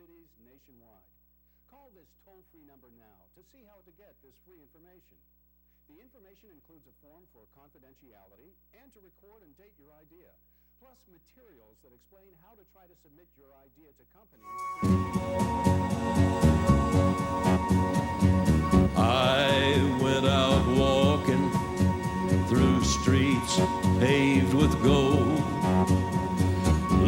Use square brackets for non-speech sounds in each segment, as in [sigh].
cities nationwide. Call this toll free number now to see how to get this free information. The information includes a form for confidentiality and to record and date your idea, plus materials that explain how to try to submit your idea to companies. I went out walking through streets paved with gold.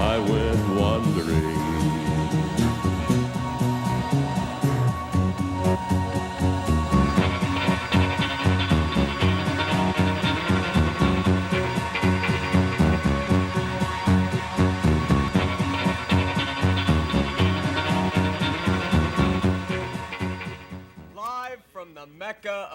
I went wandering.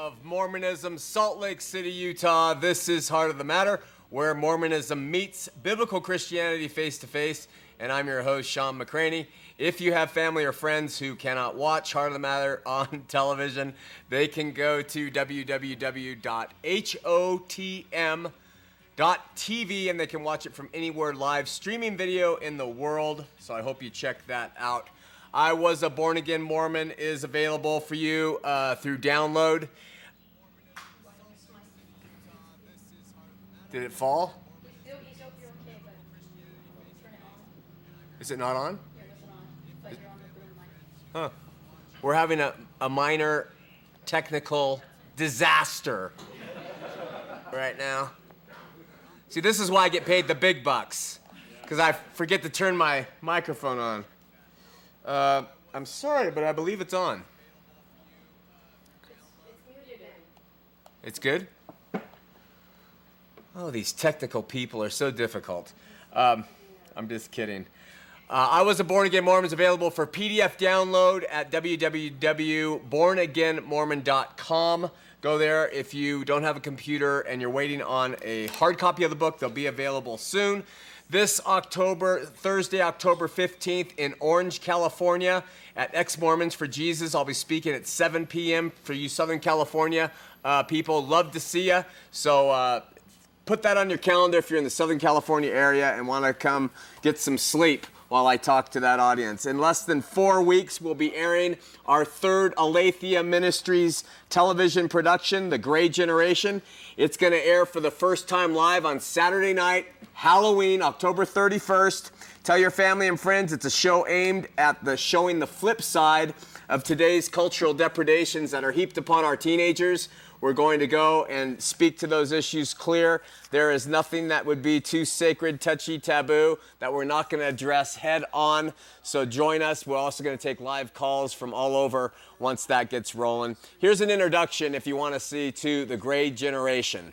Of Mormonism, Salt Lake City, Utah. This is Heart of the Matter, where Mormonism meets biblical Christianity face to face. And I'm your host, Shawn McCraney. If you have family or friends who cannot watch Heart of the Matter [laughs] on television, they can go to www.hotm.tv and they can watch it from anywhere live streaming video in the world. So I hope you check that out. I Was a Born Again Mormon is available for you uh, through download. Did it fall? Is it not on? Huh. We're having a, a minor technical disaster right now. See, this is why I get paid the big bucks, because I forget to turn my microphone on. Uh, I'm sorry, but I believe it's on. It's good? Oh, these technical people are so difficult. Um, I'm just kidding. Uh, I Was a Born Again Mormon is available for PDF download at www.bornagainmormon.com. Go there if you don't have a computer and you're waiting on a hard copy of the book, they'll be available soon. This October, Thursday, October 15th in Orange, California at Ex Mormons for Jesus. I'll be speaking at 7 p.m. for you Southern California uh, people. Love to see you. So uh, put that on your calendar if you're in the Southern California area and want to come get some sleep while I talk to that audience. In less than four weeks, we'll be airing our third Aletheia Ministries television production, The Gray Generation. It's going to air for the first time live on Saturday night, Halloween, October 31st. Tell your family and friends it's a show aimed at the showing the flip side of today's cultural depredations that are heaped upon our teenagers. We're going to go and speak to those issues clear. There is nothing that would be too sacred, touchy, taboo that we're not going to address head on. So join us. We're also going to take live calls from all over once that gets rolling. Here's an introduction if you want to see to the Gray Generation.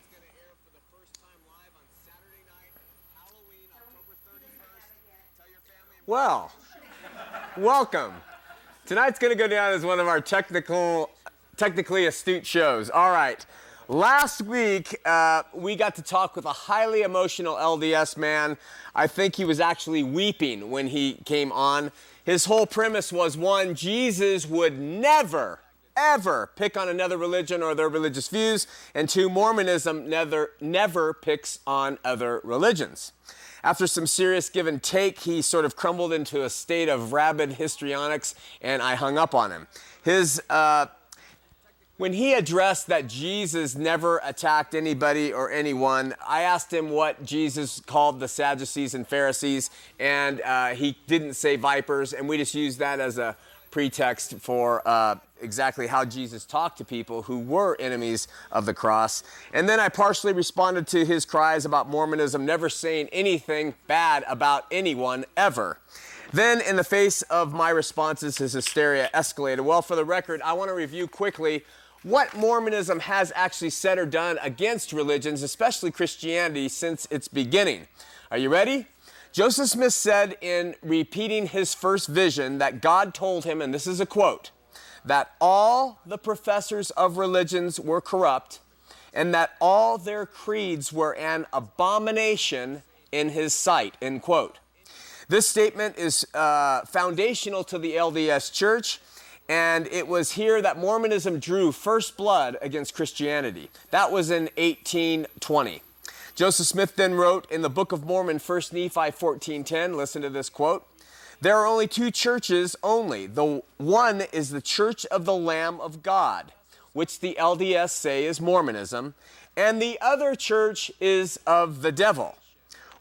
Well, welcome. Tonight's going to go down as one of our technical, technically astute shows. All right. Last week, uh, we got to talk with a highly emotional LDS man. I think he was actually weeping when he came on. His whole premise was one, Jesus would never, ever pick on another religion or their religious views, and two, Mormonism never, never picks on other religions. After some serious give and take, he sort of crumbled into a state of rabid histrionics, and I hung up on him. His, uh, when he addressed that Jesus never attacked anybody or anyone, I asked him what Jesus called the Sadducees and Pharisees, and uh, he didn't say vipers, and we just used that as a pretext for uh, exactly how Jesus talked to people who were enemies of the cross. And then I partially responded to his cries about Mormonism never saying anything bad about anyone ever. Then, in the face of my responses, his hysteria escalated. Well, for the record, I want to review quickly what Mormonism has actually said or done against religions, especially Christianity, since its beginning. Are you ready? Joseph Smith said in repeating his first vision that God told him, and this is a quote, that all the professors of religions were corrupt and that all their creeds were an abomination in his sight, end quote. This statement is uh, foundational to the LDS Church, and it was here that Mormonism drew first blood against Christianity. That was in 1820. Joseph Smith then wrote in the Book of Mormon, 1 Nephi 14:10, listen to this quote. There are only two churches only. The one is the Church of the Lamb of God, which the LDS say is Mormonism, and the other church is of the devil.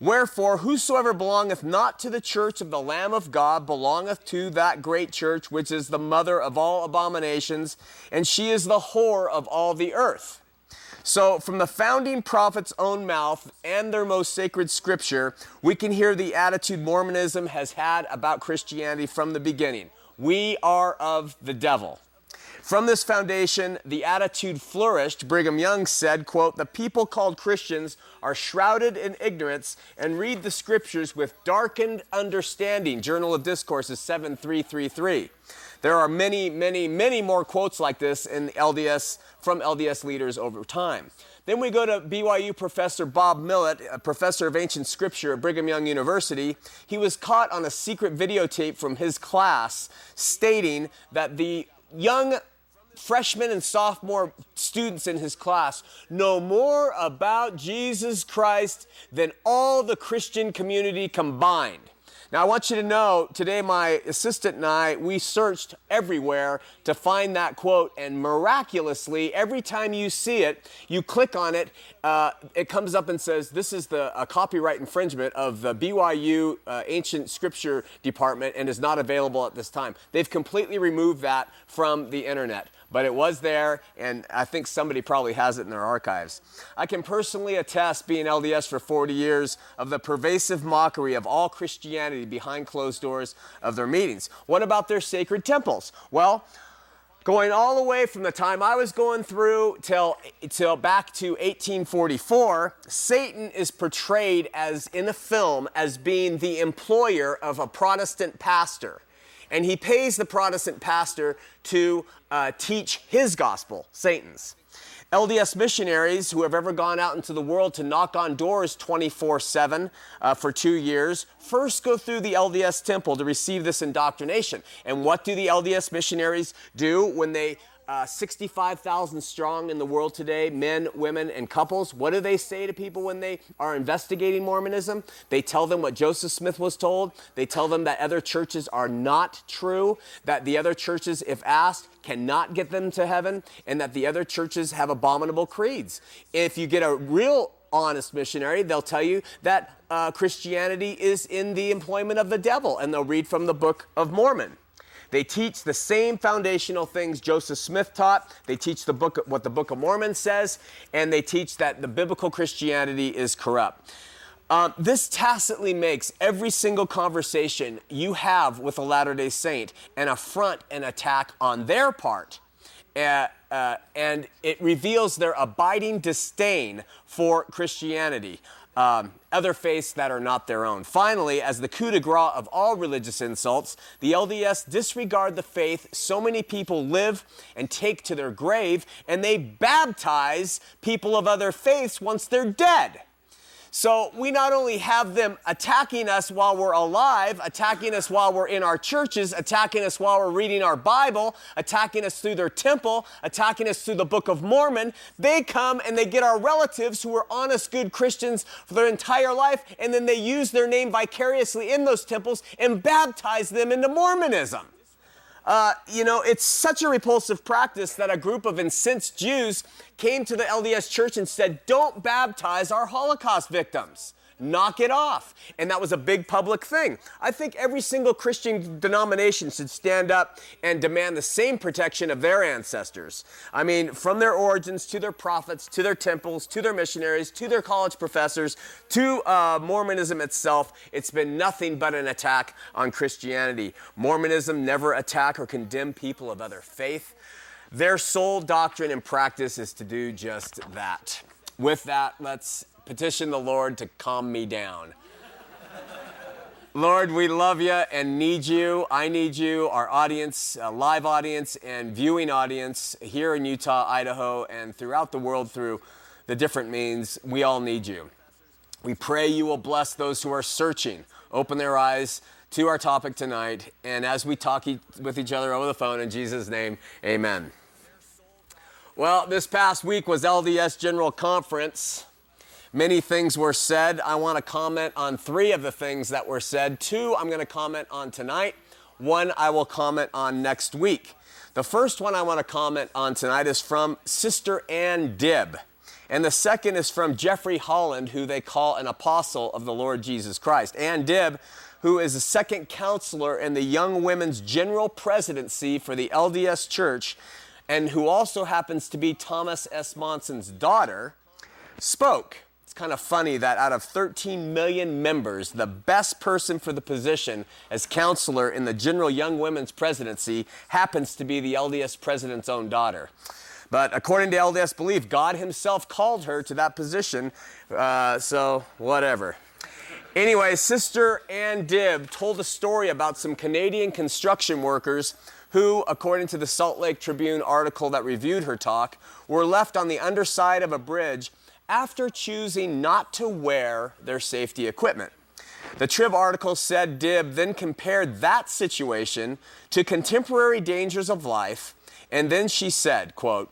Wherefore, whosoever belongeth not to the church of the Lamb of God belongeth to that great church, which is the mother of all abominations, and she is the whore of all the earth. So, from the founding prophet's own mouth and their most sacred scripture, we can hear the attitude Mormonism has had about Christianity from the beginning. We are of the devil. From this foundation, the attitude flourished. Brigham Young said, quote, "The people called Christians are shrouded in ignorance and read the scriptures with darkened understanding." Journal of Discourses 7333. There are many, many, many more quotes like this in LDS from LDS leaders over time. Then we go to BYU professor Bob Millet, a professor of ancient scripture at Brigham Young University. He was caught on a secret videotape from his class stating that the young freshmen and sophomore students in his class know more about Jesus Christ than all the Christian community combined. Now, I want you to know today, my assistant and I, we searched everywhere to find that quote, and miraculously, every time you see it, you click on it, uh, it comes up and says, This is the a copyright infringement of the BYU uh, Ancient Scripture Department and is not available at this time. They've completely removed that from the internet but it was there, and I think somebody probably has it in their archives. I can personally attest, being LDS for 40 years, of the pervasive mockery of all Christianity behind closed doors of their meetings. What about their sacred temples? Well, going all the way from the time I was going through till, till back to 1844, Satan is portrayed as in a film as being the employer of a Protestant pastor and he pays the Protestant pastor to uh, teach his gospel, Satan's. LDS missionaries who have ever gone out into the world to knock on doors 24 7 uh, for two years first go through the LDS temple to receive this indoctrination. And what do the LDS missionaries do when they uh, 65,000 strong in the world today, men, women, and couples. What do they say to people when they are investigating Mormonism? They tell them what Joseph Smith was told. They tell them that other churches are not true, that the other churches, if asked, cannot get them to heaven, and that the other churches have abominable creeds. If you get a real honest missionary, they'll tell you that uh, Christianity is in the employment of the devil, and they'll read from the Book of Mormon. They teach the same foundational things Joseph Smith taught. They teach the book, what the Book of Mormon says, and they teach that the biblical Christianity is corrupt. Um, this tacitly makes every single conversation you have with a Latter day Saint an affront and attack on their part. Uh, uh, and it reveals their abiding disdain for Christianity um, other faiths that are not their own. Finally, as the coup de grace of all religious insults, the LDS disregard the faith so many people live and take to their grave, and they baptize people of other faiths once they're dead. So we not only have them attacking us while we're alive, attacking us while we're in our churches, attacking us while we're reading our Bible, attacking us through their temple, attacking us through the Book of Mormon. They come and they get our relatives who are honest, good Christians for their entire life, and then they use their name vicariously in those temples and baptize them into Mormonism. Uh, you know, it's such a repulsive practice that a group of incensed Jews came to the LDS church and said, Don't baptize our Holocaust victims knock it off. And that was a big public thing. I think every single Christian denomination should stand up and demand the same protection of their ancestors. I mean, from their origins to their prophets, to their temples, to their missionaries, to their college professors, to uh, Mormonism itself, it's been nothing but an attack on Christianity. Mormonism never attack or condemn people of other faith. Their sole doctrine and practice is to do just that. With that, let's petition the Lord to calm me down. Lord, we love you and need you. I need you, our audience, uh, live audience, and viewing audience here in Utah, Idaho, and throughout the world through the different means. We all need you. We pray you will bless those who are searching, open their eyes to our topic tonight, and as we talk e- with each other over the phone, in Jesus' name, amen. Well, this past week was LDS General Conference. Many things were said. I want to comment on three of the things that were said. Two, I'm going to comment on tonight. One, I will comment on next week. The first one I want to comment on tonight is from Sister Ann Dibb. And the second is from Jeffrey Holland, who they call an apostle of the Lord Jesus Christ. Ann Dibb, who is the second counselor in the Young Women's General Presidency for the LDS Church, and who also happens to be Thomas S. Monson's daughter, spoke. It's kind of funny that out of 13 million members, the best person for the position as counselor in the General Young Women's Presidency happens to be the LDS president's own daughter. But according to LDS belief, God Himself called her to that position, uh, so whatever. Anyway, Sister Ann Dibb told a story about some Canadian construction workers who, according to the Salt Lake Tribune article that reviewed her talk, were left on the underside of a bridge after choosing not to wear their safety equipment. The Trib article said Dibb then compared that situation to contemporary dangers of life, and then she said, quote,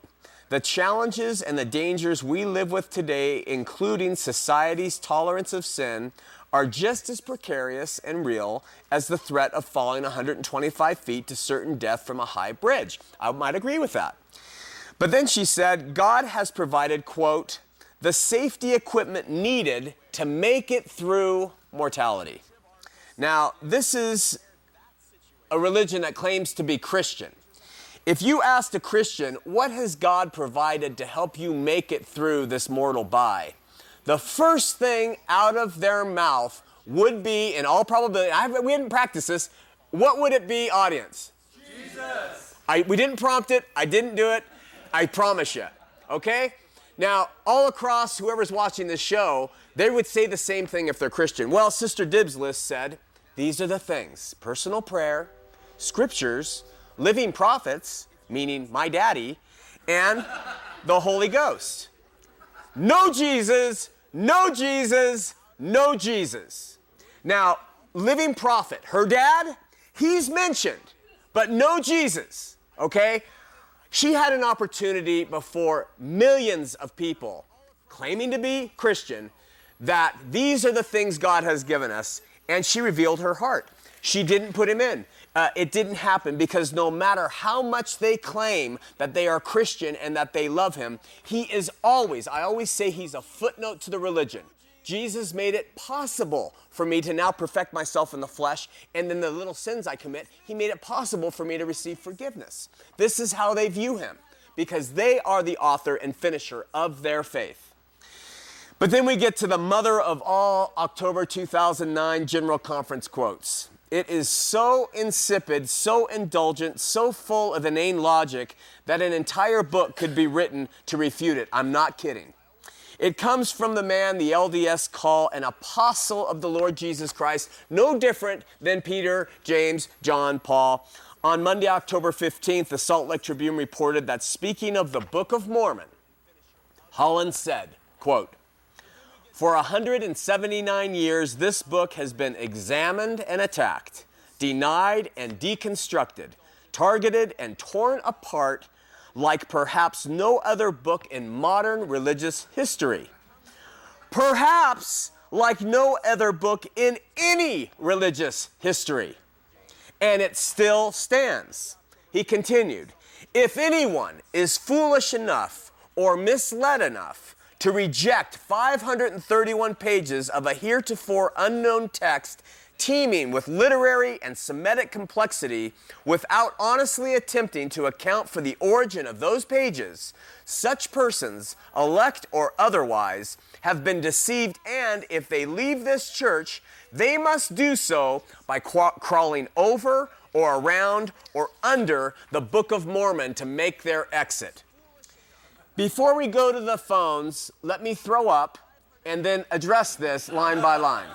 the challenges and the dangers we live with today, including society's tolerance of sin, are just as precarious and real as the threat of falling 125 feet to certain death from a high bridge. I might agree with that. But then she said, God has provided, quote, the safety equipment needed to make it through mortality. Now, this is a religion that claims to be Christian. If you asked a Christian, what has God provided to help you make it through this mortal by? The first thing out of their mouth would be, in all probability, I, we didn't practice this, what would it be, audience? Jesus. I, we didn't prompt it, I didn't do it, I promise you. Okay? Now, all across whoever's watching this show, they would say the same thing if they're Christian. Well, Sister Dibb's list said these are the things personal prayer, scriptures, living prophets, meaning my daddy, and the Holy Ghost. No Jesus, no Jesus, no Jesus. Now, living prophet, her dad, he's mentioned, but no Jesus, okay? She had an opportunity before millions of people claiming to be Christian that these are the things God has given us, and she revealed her heart. She didn't put him in. Uh, it didn't happen because no matter how much they claim that they are Christian and that they love him, he is always, I always say, he's a footnote to the religion. Jesus made it possible for me to now perfect myself in the flesh, and then the little sins I commit, He made it possible for me to receive forgiveness. This is how they view Him, because they are the author and finisher of their faith. But then we get to the mother of all October 2009 General Conference quotes. It is so insipid, so indulgent, so full of inane logic that an entire book could be written to refute it. I'm not kidding. It comes from the man the LDS call an apostle of the Lord Jesus Christ, no different than Peter, James, John, Paul. On Monday, October 15th, the Salt Lake Tribune reported that speaking of the Book of Mormon, Holland said, quote, for 179 years, this book has been examined and attacked, denied and deconstructed, targeted and torn apart like perhaps no other book in modern religious history. Perhaps like no other book in any religious history. And it still stands. He continued If anyone is foolish enough or misled enough to reject 531 pages of a heretofore unknown text teeming with literary and Semitic complexity without honestly attempting to account for the origin of those pages, such persons, elect or otherwise, have been deceived, and if they leave this church, they must do so by crawling over or around or under the Book of Mormon to make their exit. Before we go to the phones, let me throw up and then address this line by line.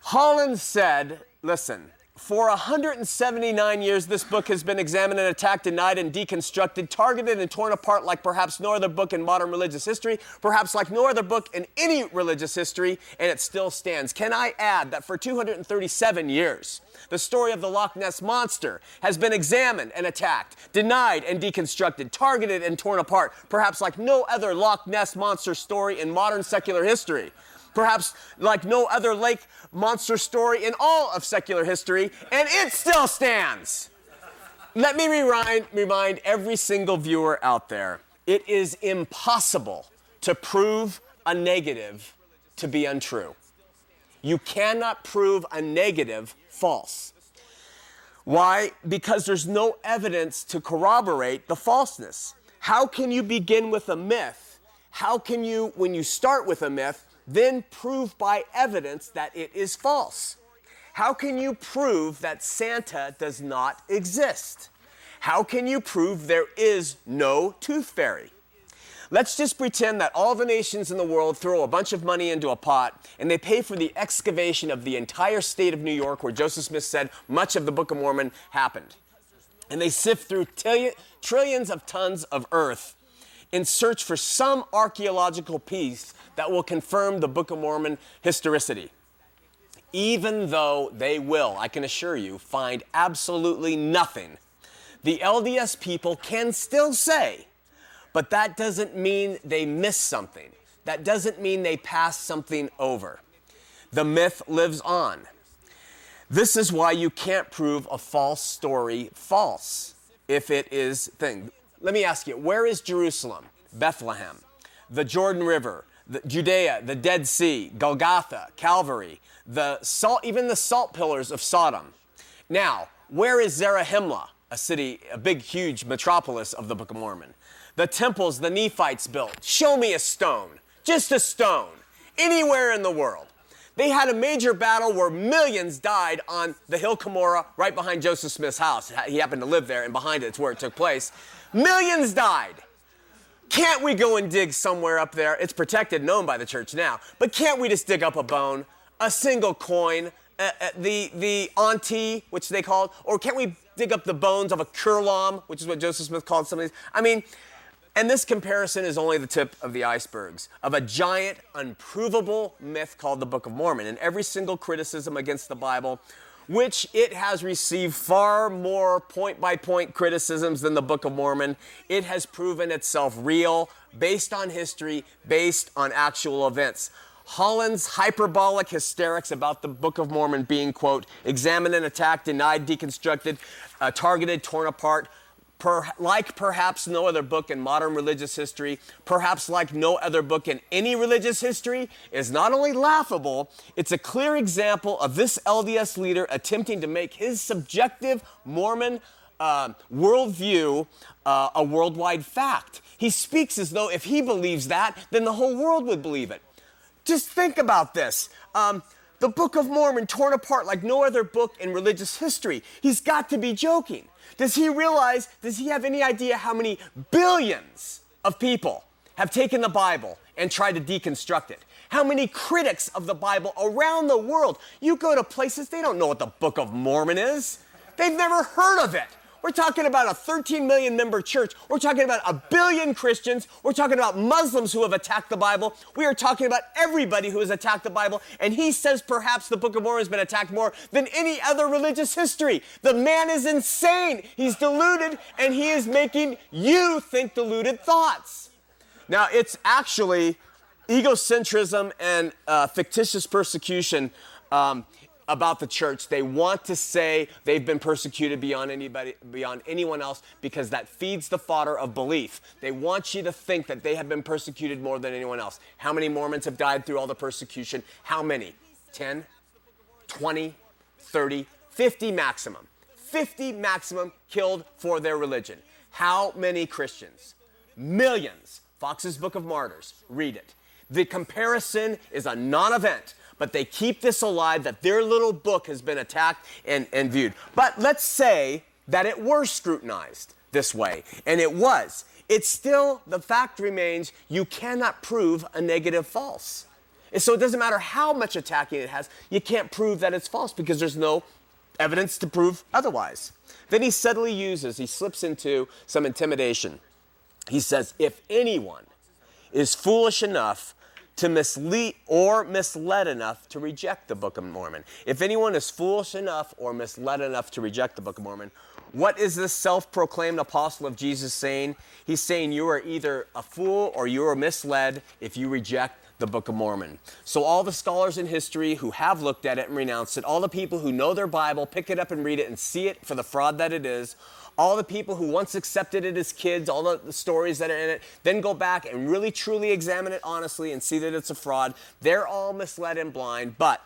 Holland said, listen, for 179 years, this book has been examined and attacked, denied, and deconstructed, targeted and torn apart like perhaps no other book in modern religious history, perhaps like no other book in any religious history, and it still stands. Can I add that for 237 years, the story of the Loch Ness Monster has been examined and attacked, denied and deconstructed, targeted and torn apart, perhaps like no other Loch Ness Monster story in modern secular history perhaps like no other lake monster story in all of secular history, and it still stands. Let me remind, remind every single viewer out there it is impossible to prove a negative to be untrue. You cannot prove a negative false. Why? Because there's no evidence to corroborate the falseness. How can you begin with a myth? How can you, when you start with a myth, then prove by evidence that it is false. How can you prove that Santa does not exist? How can you prove there is no tooth fairy? Let's just pretend that all the nations in the world throw a bunch of money into a pot and they pay for the excavation of the entire state of New York, where Joseph Smith said much of the Book of Mormon happened. And they sift through trillions of tons of earth in search for some archaeological piece that will confirm the Book of Mormon historicity. Even though they will, I can assure you, find absolutely nothing, the LDS people can still say, but that doesn't mean they miss something. That doesn't mean they pass something over. The myth lives on. This is why you can't prove a false story false if it is thing. Let me ask you, where is Jerusalem? Bethlehem, the Jordan River, the Judea, the Dead Sea, Golgotha, Calvary, the salt, even the salt pillars of Sodom. Now, where is Zarahemla, a city, a big, huge metropolis of the Book of Mormon? The temples the Nephites built. Show me a stone, just a stone, anywhere in the world. They had a major battle where millions died on the hill Cumorah right behind Joseph Smith's house. He happened to live there, and behind it's where it took place. Millions died. Can't we go and dig somewhere up there? It's protected, known by the church now. But can't we just dig up a bone, a single coin, uh, uh, the the auntie, which they called, or can't we dig up the bones of a curelom, which is what Joseph Smith called some of these? I mean, and this comparison is only the tip of the icebergs of a giant, unprovable myth called the Book of Mormon. And every single criticism against the Bible which it has received far more point by point criticisms than the Book of Mormon. It has proven itself real, based on history, based on actual events. Holland's hyperbolic hysterics about the Book of Mormon being, quote, examined and attacked, denied, deconstructed, uh, targeted, torn apart, per, like perhaps no other book in modern religious history, perhaps like no other book in any religious history, is not only laughable, it's a clear example of this LDS leader attempting to make his subjective Mormon uh, worldview uh, a worldwide fact. He speaks as though if he believes that, then the whole world would believe it. Just think about this. Um, the Book of Mormon torn apart like no other book in religious history. He's got to be joking. Does he realize, does he have any idea how many billions of people have taken the Bible and tried to deconstruct it? How many critics of the Bible around the world? You go to places, they don't know what the Book of Mormon is. They've never heard of it. We're talking about a 13 million member church. We're talking about a billion Christians. We're talking about Muslims who have attacked the Bible. We are talking about everybody who has attacked the Bible. And he says perhaps the Book of Mormon has been attacked more than any other religious history. The man is insane. He's deluded and he is making you think deluded thoughts. Now, it's actually egocentrism and uh, fictitious persecution. Um, about the church. They want to say they've been persecuted beyond anybody beyond anyone else because that feeds the fodder of belief. They want you to think that they have been persecuted more than anyone else. How many Mormons have died through all the persecution? How many? 10, 20, 30, 50 maximum. 50 maximum killed for their religion. How many Christians? Millions. Fox's Book of Martyrs. Read it. The comparison is a non event but they keep this alive that their little book has been attacked and, and viewed. But let's say that it were scrutinized this way, and it was. It's still, the fact remains, you cannot prove a negative false. And so it doesn't matter how much attacking it has, you can't prove that it's false because there's no evidence to prove otherwise. Then he subtly uses, he slips into some intimidation. He says, if anyone is foolish enough to mislead or misled enough to reject the Book of Mormon, if anyone is foolish enough or misled enough to reject the Book of Mormon, what is this self proclaimed apostle of Jesus saying? He's saying you are either a fool or you are misled if you reject the Book of Mormon. So, all the scholars in history who have looked at it and renounced it, all the people who know their Bible, pick it up and read it and see it for the fraud that it is, all the people who once accepted it as kids, all the, stories that are in it, then go back and really truly examine it honestly and see that it's a fraud, they're all misled and blind. But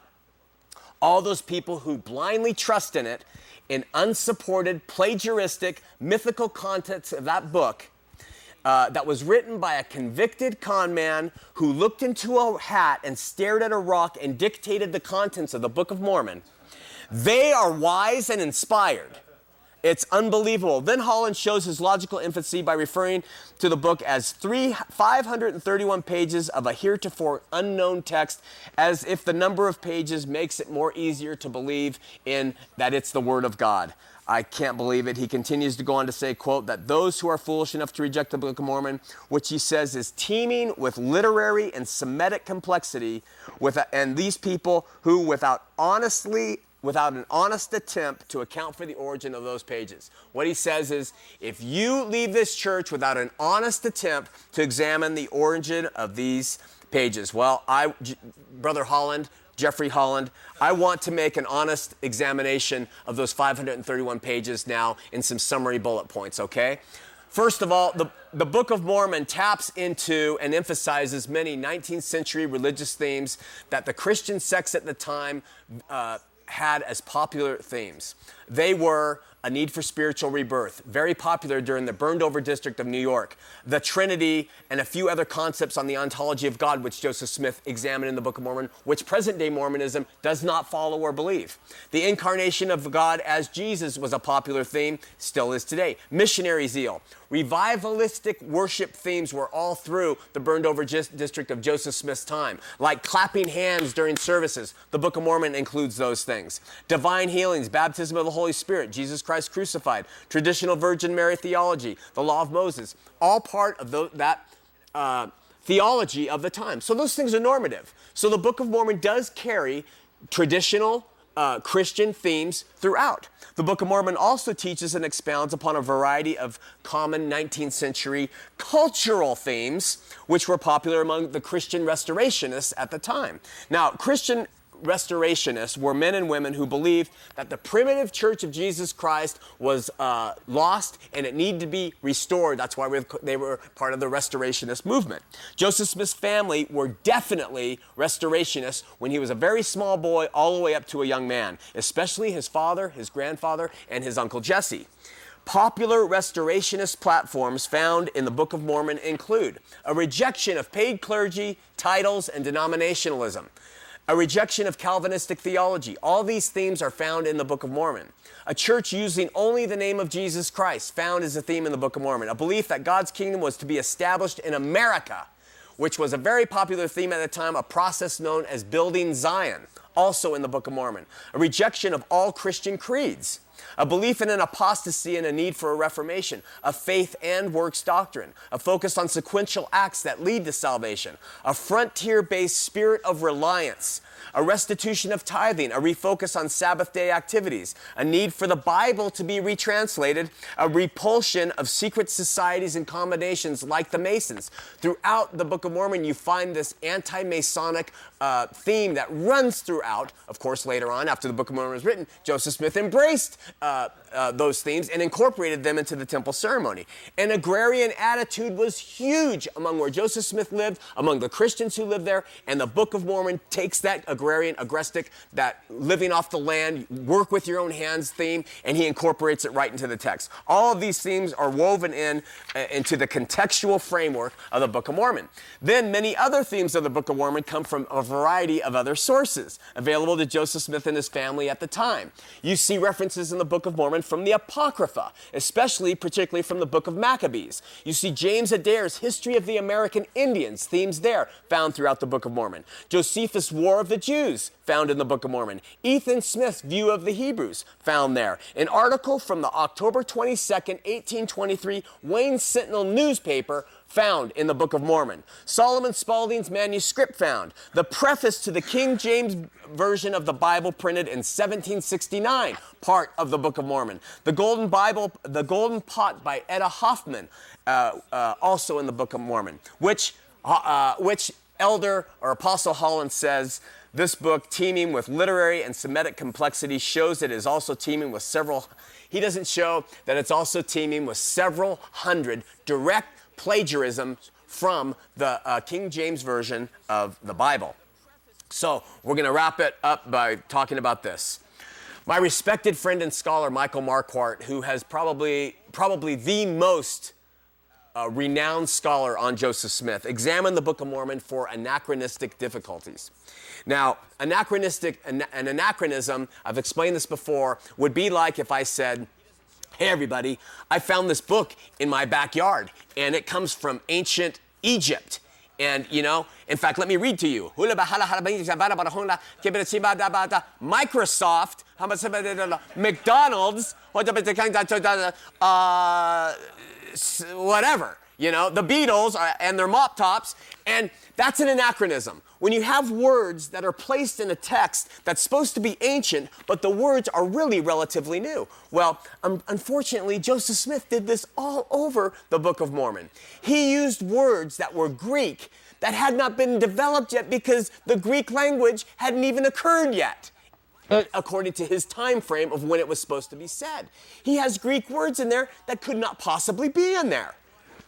all those people who blindly trust in it, in unsupported, plagiaristic, mythical contents of that book, uh, that was written by a convicted con man who looked into a hat and stared at a rock and dictated the contents of the Book of Mormon. They are wise and inspired. It's unbelievable. Then Holland shows his logical infancy by referring to the book as three, 531 pages of a heretofore unknown text, as if the number of pages makes it more easier to believe in that it's the Word of God. I can't believe it. He continues to go on to say, quote, that those who are foolish enough to reject the Book of Mormon, which he says is teeming with literary and Semitic complexity, with and these people who, without honestly without an honest attempt to account for the origin of those pages. What he says is if you leave this church without an honest attempt to examine the origin of these pages, well, I, Brother Holland, Jeffrey Holland. I want to make an honest examination of those 531 pages now in some summary bullet points, okay? First of all, the, the Book of Mormon taps into and emphasizes many 19th century religious themes that the Christian sects at the time uh, had as popular themes. They were a Need for Spiritual Rebirth, very popular during the burned over district of New York, the Trinity, and a few other concepts on the ontology of God, which Joseph Smith examined in the Book of Mormon, which present day Mormonism does not follow or believe. The incarnation of God as Jesus was a popular theme, still is today. Missionary zeal, Revivalistic worship themes were all through the burned over district of Joseph Smith's time, like clapping hands during services. The Book of Mormon includes those things. Divine healings, baptism of the Holy Spirit, Jesus Christ crucified, traditional Virgin Mary theology, the law of Moses, all part of the, that. Uh, theology of the time. So those things are normative. So the Book of Mormon does carry traditional uh, Christian themes throughout. The Book of Mormon also teaches and expounds upon a variety of common 19th century cultural themes, which were popular among the Christian restorationists at the time. Now, Christian restorationists were men and women who believed that the primitive church of Jesus Christ was uh, lost and it needed to be restored. That's why they were part of the restorationist movement. Joseph Smith's family were definitely restorationists when he was a very small boy all the way up to a young man, especially his father, his grandfather, and his uncle Jesse. Popular restorationist platforms found in the Book of Mormon include a rejection of paid clergy, titles, and denominationalism, a rejection of Calvinistic theology. All these themes are found in the Book of Mormon. A church using only the name of Jesus Christ, found as a theme in the Book of Mormon. A belief that God's kingdom was to be established in America, which was a very popular theme at the time, a process known as building Zion, also in the Book of Mormon. A rejection of all Christian creeds a belief in an apostasy and a need for a reformation, a faith and works doctrine, a focus on sequential acts that lead to salvation, a frontier based spirit of reliance, a restitution of tithing, a refocus on Sabbath day activities, a need for the Bible to be retranslated, a repulsion of secret societies and combinations like the Masons. Throughout the Book of Mormon, you find this anti Masonic uh, theme that runs throughout. Of course, later on, after the Book of Mormon was written, Joseph Smith embraced uh, uh, those themes and incorporated them into the temple ceremony. An agrarian attitude was huge among where Joseph Smith lived, among the Christians who lived there, and the Book of Mormon takes that agrarian, agrestic, that living off the land, work with your own hands theme, and he incorporates it right into the text. All of these themes are woven in uh, into the contextual framework of the Book of Mormon. Then many other themes of the Book of Mormon come from a variety of other sources available to Joseph Smith and his family at the time. You see references in the Book of Mormon from the Apocrypha, especially particularly from the Book of Maccabees. You see James Adair's History of the American Indians themes there found throughout the Book of Mormon. Josephus' War of the Jews found in the Book of Mormon. Ethan Smith's View of the Hebrews found there. An article from the October 22nd, 1823 Wayne Sentinel newspaper found in the Book of Mormon. Solomon Spaulding's manuscript found. The preface to the King James Version of the Bible printed in 1769, part of the Book of Mormon. The Golden Bible, the Golden Pot by Etta Hoffman, uh, uh, also in the Book of Mormon, which, uh, which elder or Apostle Holland says this book, teeming with literary and Semitic complexity, shows it is also teeming with several. He doesn't show that it's also teeming with several hundred direct plagiarisms from the uh, King James Version of the Bible. So we're going to wrap it up by talking about this. My respected friend and scholar Michael Marquardt, who has probably probably the most uh, renowned scholar on Joseph Smith, examined the Book of Mormon for anachronistic difficulties. Now, anachronistic, an, an anachronism, I've explained this before, would be like if I said, Hey, everybody, I found this book in my backyard, and it comes from ancient Egypt. And, you know, in fact, let me read to you. Microsoft, McDonald's, uh, whatever, you know, the Beatles uh, and their mop tops. And that's an anachronism. When you have words that are placed in a text that's supposed to be ancient, but the words are really relatively new. Well, um, unfortunately, Joseph Smith did this all over the Book of Mormon. He used words that were Greek that had not been developed yet because the Greek language hadn't even occurred yet according to his time frame of when it was supposed to be said. He has Greek words in there that could not possibly be in there.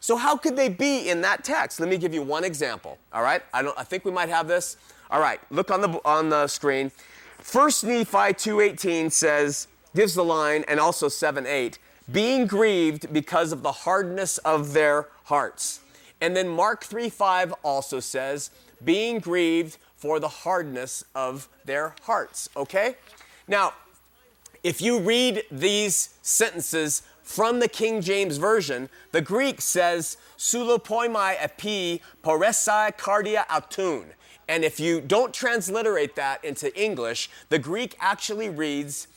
So how could they be in that text? Let me give you one example. All right, I don't. I think we might have this. All right, look on the on the screen. First Nephi 2:18 says gives the line, and also 7:8, being grieved because of the hardness of their hearts. And then Mark 3:5 also says, being grieved for the hardness of their hearts. Okay? Now, if you read these sentences from the King James Version, the Greek says, Sulopoimai epi poresai cardia autun. And if you don't transliterate that into English, the Greek actually reads,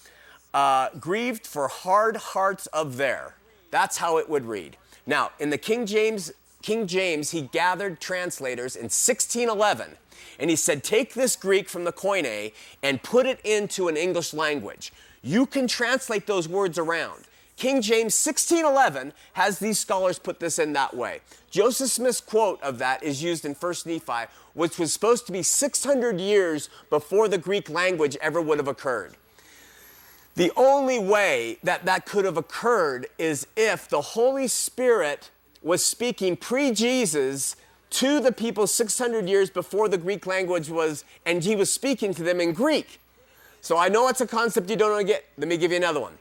uh, grieved for hard hearts of their. That's how it would read. Now, in the King James, King James, he gathered translators in 1611, and he said, take this Greek from the Koine and put it into an English language. You can translate those words around. King James 1611 has these scholars put this in that way. Joseph Smith's quote of that is used in 1 Nephi, which was supposed to be 600 years before the Greek language ever would have occurred. The only way that that could have occurred is if the Holy Spirit was speaking pre Jesus to the people 600 years before the Greek language was, and he was speaking to them in Greek. So I know it's a concept you don't want to get. Let me give you another one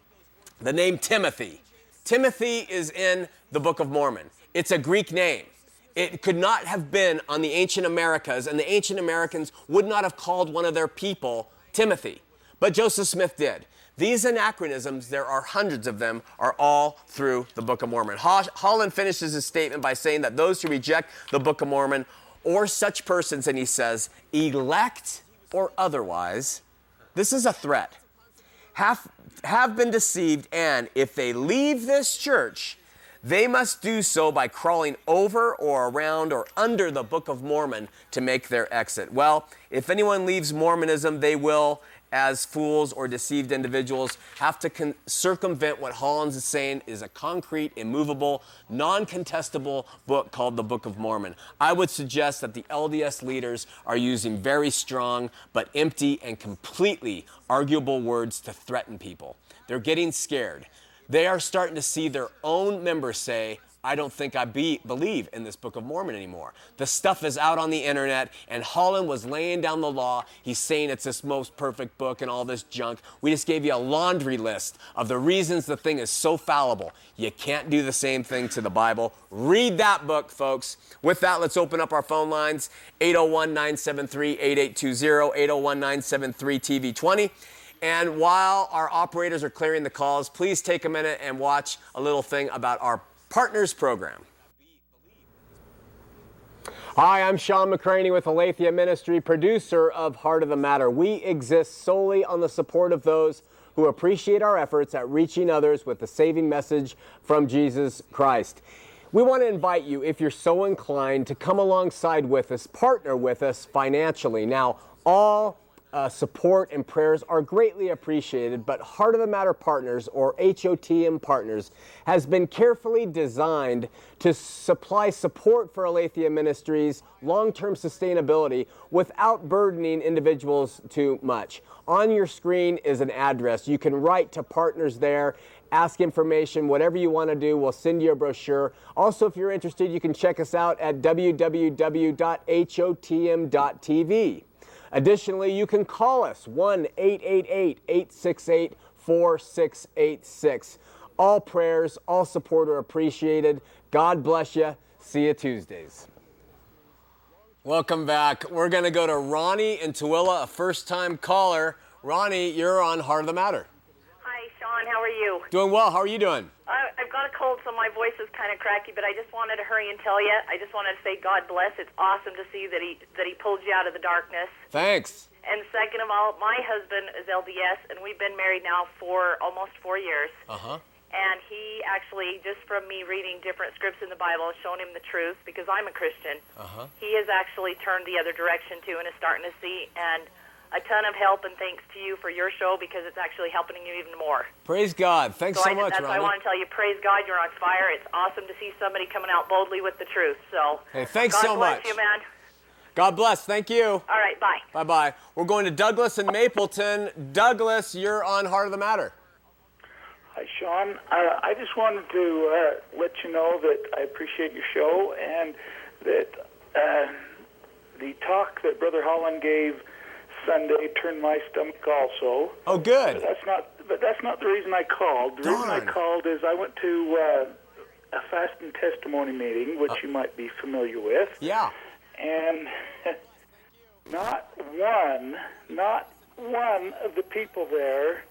the name Timothy. Timothy is in the Book of Mormon. It's a Greek name. It could not have been on the ancient Americas, and the ancient Americans would not have called one of their people Timothy. But Joseph Smith did. These anachronisms, there are hundreds of them, are all through the Book of Mormon. Holland finishes his statement by saying that those who reject the Book of Mormon or such persons, and he says, elect or otherwise, this is a threat have, have been deceived, and if they leave this church, they must do so by crawling over or around or under the Book of Mormon to make their exit. Well, if anyone leaves Mormonism, they will as fools or deceived individuals have to con- circumvent what Holland's is saying is a concrete, immovable, non contestable book called the Book of Mormon. I would suggest that the LDS leaders are using very strong but empty and completely arguable words to threaten people. They're getting scared. They are starting to see their own members say, I don't think I be, believe in this Book of Mormon anymore. The stuff is out on the internet, and Holland was laying down the law. He's saying it's this most perfect book and all this junk. We just gave you a laundry list of the reasons the thing is so fallible. You can't do the same thing to the Bible. Read that book, folks. With that, let's open up our phone lines 801 973 8820, 801 973 TV20. And while our operators are clearing the calls, please take a minute and watch a little thing about our Partners Program. Hi, I'm Shawn McCraney with Aletheia Ministry, producer of Heart of the Matter. We exist solely on the support of those who appreciate our efforts at reaching others with the saving message from Jesus Christ. We want to invite you, if you're so inclined, to come alongside with us, partner with us financially. Now, all uh, support and prayers are greatly appreciated, but Heart of the Matter Partners, or HOTM Partners, has been carefully designed to supply support for Aletheia Ministries' long term sustainability without burdening individuals too much. On your screen is an address. You can write to partners there ask information, whatever you want to do, we'll send you a brochure. Also, if you're interested, you can check us out at www.hotm.tv. Additionally, you can call us 1 888 868 4686. All prayers, all support are appreciated. God bless you. See you Tuesdays. Welcome back. We're going to go to Ronnie and Tooele, a first time caller. Ronnie, you're on Heart of the Matter. Hi, Shawn. How are you? Doing well. How are you doing? I, I've got a cold, so my voice is kind of cracky. But I just wanted to hurry and tell you. I just wanted to say, God bless. It's awesome to see that he that he pulled you out of the darkness. Thanks. And second of all, my husband is LDS, and we've been married now for almost four years. Uh huh. And he actually, just from me reading different scripts in the Bible, shown him the truth because I'm a Christian. Uh huh. He has actually turned the other direction too, and is starting to see. And a ton of help and thanks to you for your show because it's actually helping you even more. Praise God. Thanks so, I, much, that's Ronnie. why I want to tell you, praise God, you're on fire. It's awesome to see somebody coming out boldly with the truth. So, Hey, thanks God so bless much. you, man. God bless. Thank you. All right, bye. Bye bye. We're going to Douglas in Mapleton. Douglas, you're on Heart of the Matter. Hi, Shawn. Uh, I just wanted to uh, let you know that I appreciate your show and that uh, the talk that Brother Holland gave Sunday turned my stomach also. Oh, good. But That's not, but that's not the reason I called. The reason I called is I went to uh, a fast and testimony meeting, which you might be familiar with, Yeah. and [laughs] not one, not one of the people there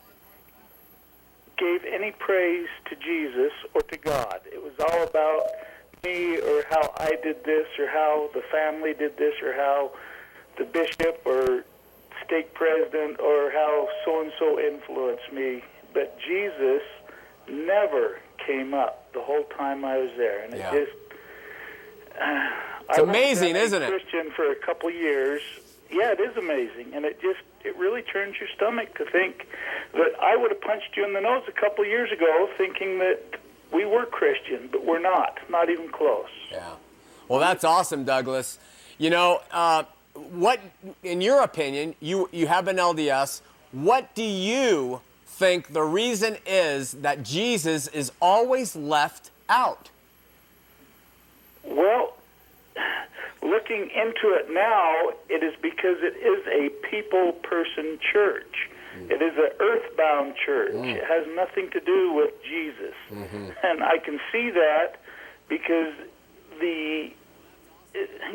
gave any praise to Jesus or to God. It was all about me or how I did this or how the family did this or how the bishop or stake president or how so and so influenced me. But Jesus never came up the whole time I was there, and Yeah. it just. Uh, It's I amazing, isn't it? Christian for a couple years. Yeah, it is amazing, and it just it really turns your stomach to think that I would have punched you in the nose a couple years ago, thinking that we were Christian, but we're not, not even close. Yeah. Well, that's awesome, Douglas. You know, uh, what, in your opinion, you, you have an LDS. What do you think the reason is that Jesus is always left out? Well, [sighs] looking into it now, it is because it is a people person church. Mm. It is an earthbound church. Mm. It has nothing to do with Jesus. Mm-hmm. And I can see that because the